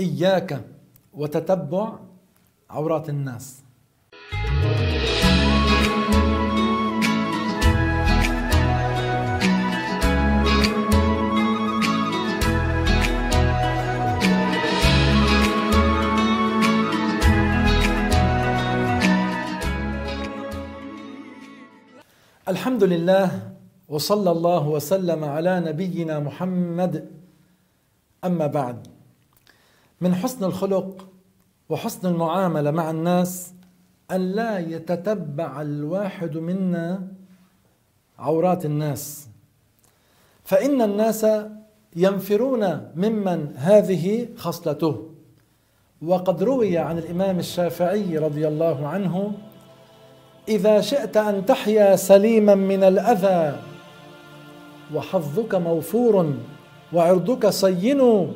إياك وتتبع عورات الناس. الحمد لله وصلى الله وسلم على نبينا محمد اما بعد من حسن الخلق وحسن المعاملة مع الناس أن لا يتتبع الواحد منا عورات الناس. فإن الناس ينفرون ممن هذه خصلته. وقد روي عن الإمام الشافعي رضي الله عنه إذا شئت أن تحيا سليما من الأذى وحظك موفور وعرضك صين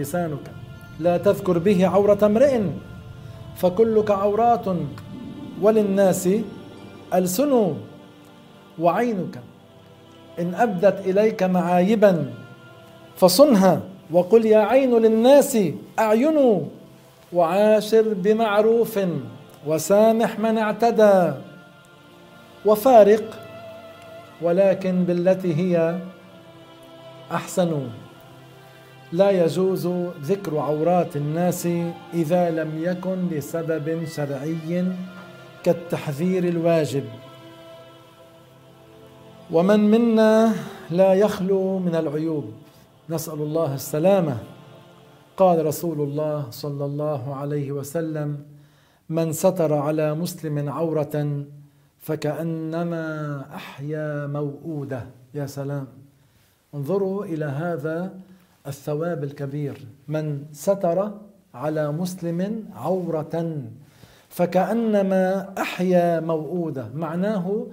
لسانك. لا تذكر به عورة امرئ فكلك عورات وللناس ألسن وعينك. إن أبدت إليك معايبا فصنها وقل يا عين للناس أعين وعاشر بمعروف وسامح من اعتدى وفارق ولكن بالتي هي أحسن. لا يجوز ذكر عورات الناس إذا لم يكن لسبب شرعي كالتحذير الواجب. ومن منا لا يخلو من العيوب. نسأل الله السلامة. قال رسول الله صلى الله عليه وسلم من ستر على مسلم عورة فكأنما أحيا موءوده يا سلام. انظروا إلى هذا الثواب الكبير. من ستر على مسلم عورة فكأنما أحيا موءوده معناه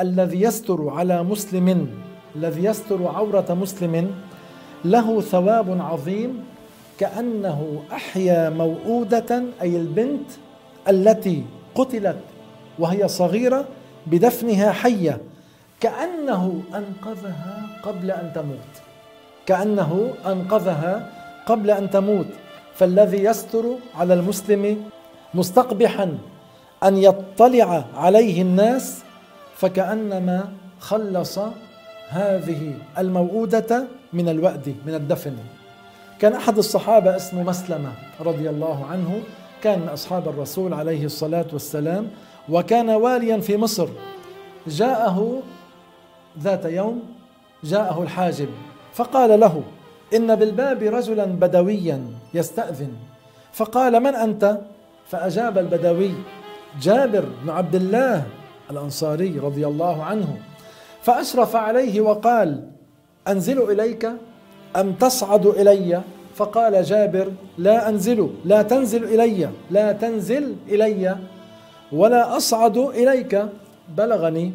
الذي يستر على مسلم الذي يستر عورة مسلم له ثواب عظيم كأنه أحيا موءوده أي البنت التي قتلت وهي صغيرة بدفنها حية كأنه أنقذها قبل أن تموت. كأنه أنقذها قبل أن تموت فالذي يستر على المسلم مستقبحا أن يطلع عليه الناس فكأنما خلص هذه الموءوده من الوأد من الدفن. كان أحد الصحابة اسمه مسلمة رضي الله عنه كان من أصحاب الرسول عليه الصلاة والسلام وكان واليا في مصر. جاءه ذات يوم جاءه الحاجب. فقال له إن بالباب رجلا بدويا يستأذن. فقال من أنت؟ فأجاب البدوي جابر بن عبد الله الأنصاري رضي الله عنه. فأشرف عليه وقال أنزل إليك أم تصعد إلي؟ فقال جابر لا أنزل لا تنزل إلي لا تنزل إلي ولا أصعد إليك. بلغني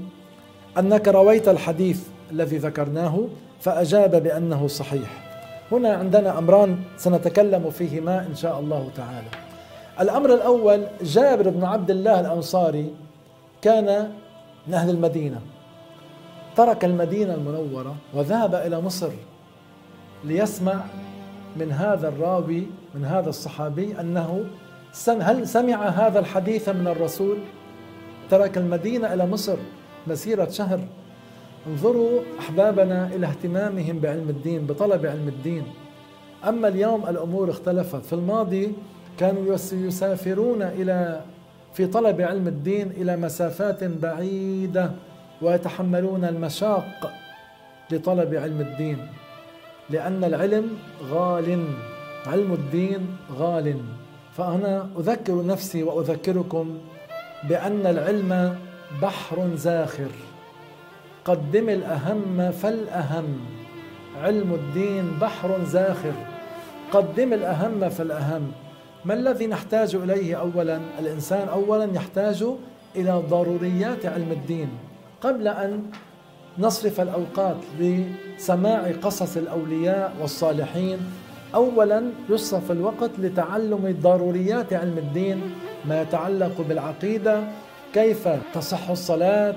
أنك رويت الحديث الذي ذكرناه فأجاب بأنه صحيح. هنا عندنا أمران سنتكلم فيهما إن شاء الله تعالى. الأمر الأول جابر بن عبد الله الأنصاري كان من أهل المدينة. ترك المدينة المنورة وذهب إلى مصر ليسمع من هذا الراوي من هذا الصحابي أنه هل سمع هذا الحديث من الرسول؟ ترك المدينة إلى مصر مسيرة شهر. انظروا أحبابنا إلى اهتمامهم بعلم الدين بطلب علم الدين. أما اليوم الأمور اختلفت. في الماضي كانوا يسافرون إلى في طلب علم الدين إلى مسافات بعيدة ويتحملون المشاق لطلب علم الدين. لأن العلم غال علم الدين غال. فأنا أذكر نفسي وأذكركم بأن العلم بحر زاخر. قدم الأهم فالأهم. علم الدين بحر زاخر. قدم الأهم فالأهم. ما الذي نحتاج إليه أولا؟ الإنسان أولا يحتاج إلى ضروريات علم الدين. قبل أن نصرف الأوقات لسماع قصص الأولياء والصالحين أولا يصرف الوقت لتعلم ضروريات علم الدين. ما يتعلق بالعقيدة كيف تصح الصلاة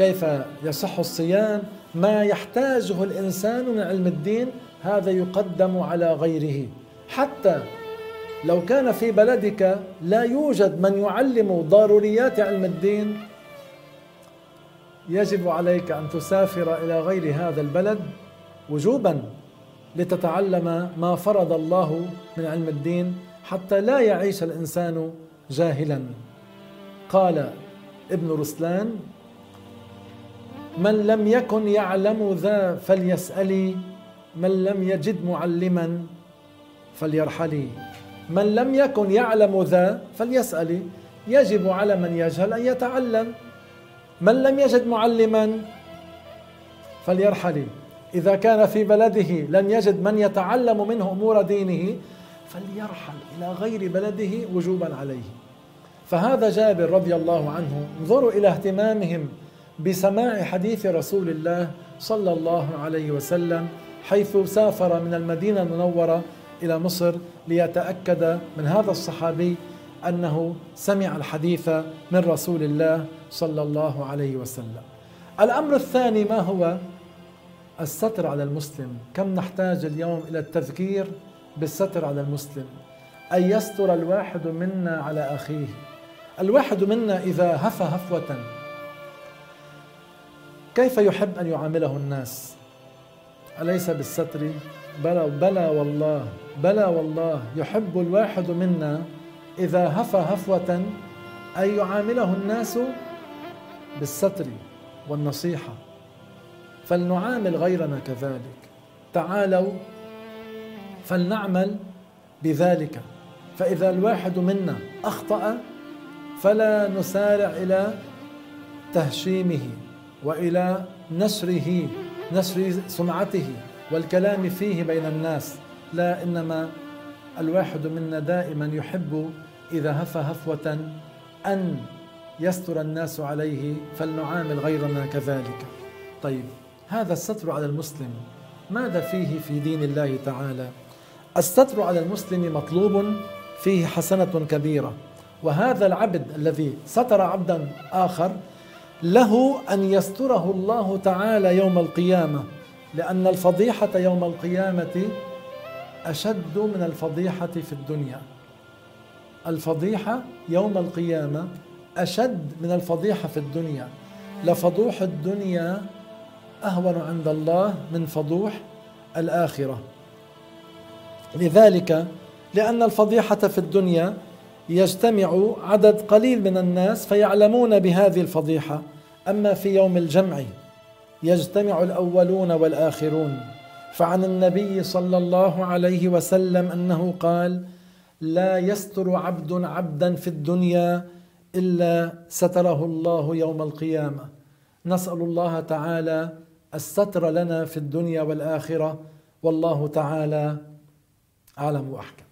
كيف يصح الصيام ما يحتاجه الإنسان من علم الدين هذا يقدم على غيره. حتى لو كان في بلدك لا يوجد من يعلم ضروريات علم الدين يجب عليك أن تسافر إلى غير هذا البلد وجوبا لتتعلم ما فرض الله من علم الدين حتى لا يعيش الإنسان جاهلا. قال ابن رسلان من لم يكن يعلم ذا فليسألي من لم يجد معلما فليرحلي. من لم يكن يعلم ذا فليسألي. يجب على من يجهل أن يتعلم. من لم يجد معلما فليرحل إذا كان في بلده لم يجد من يتعلم منه أمور دينه فليرحل إلى غير بلده وجوبا عليه. فهذا جابر رضي الله عنه انظروا إلى اهتمامهم بسماع حديث رسول الله صلى الله عليه وسلم حيث سافر من المدينة المنورة إلى مصر ليتأكد من هذا الصحابي أنه سمع الحديث من رسول الله صلى الله عليه وسلم. الأمر الثاني ما هو؟ الستر على المسلم. كم نحتاج اليوم إلى التذكير بالستر على المسلم؟ أن يستر الواحد منا على أخيه. الواحد منا إذا هفى هفوة كيف يحب أن يعامله الناس؟ أليس بالستر؟ بلى بلى والله بلى والله يحب الواحد منا إذا هفى هفوة أن يعامله الناس بالستر والنصيحة. فلنعامل غيرنا كذلك. تعالوا فلنعمل بذلك. فإذا الواحد منا أخطأ فلا نسارع إلى تهشيمه. وإلى نشره نشر سمعته والكلام فيه بين الناس. لا إنما الواحد منا دائما يحب إذا هفى هفوة أن يستر الناس عليه فلنعامل غيرنا كذلك. طيب هذا الستر على المسلم ماذا فيه في دين الله تعالى؟ الستر على المسلم مطلوب فيه حسنة كبيرة وهذا العبد الذي ستر عبدا آخر له أن يستره الله تعالى يوم القيامة لأن الفضيحة يوم القيامة أشد من الفضيحة في الدنيا. الفضيحة يوم القيامة أشد من الفضيحة في الدنيا. لفضوح الدنيا أهون عند الله من فضوح الآخرة. لذلك لأن الفضيحة في الدنيا يجتمع عدد قليل من الناس فيعلمون بهذه الفضيحة. أما في يوم الجمع يجتمع الأولون والآخرون. فعن النبي صلى الله عليه وسلم أنه قال لا يستر عبد عبدا في الدنيا إلا ستره الله يوم القيامة. نسأل الله تعالى الستر لنا في الدنيا والآخرة. والله تعالى أعلم وأحكم.